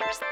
Cheers.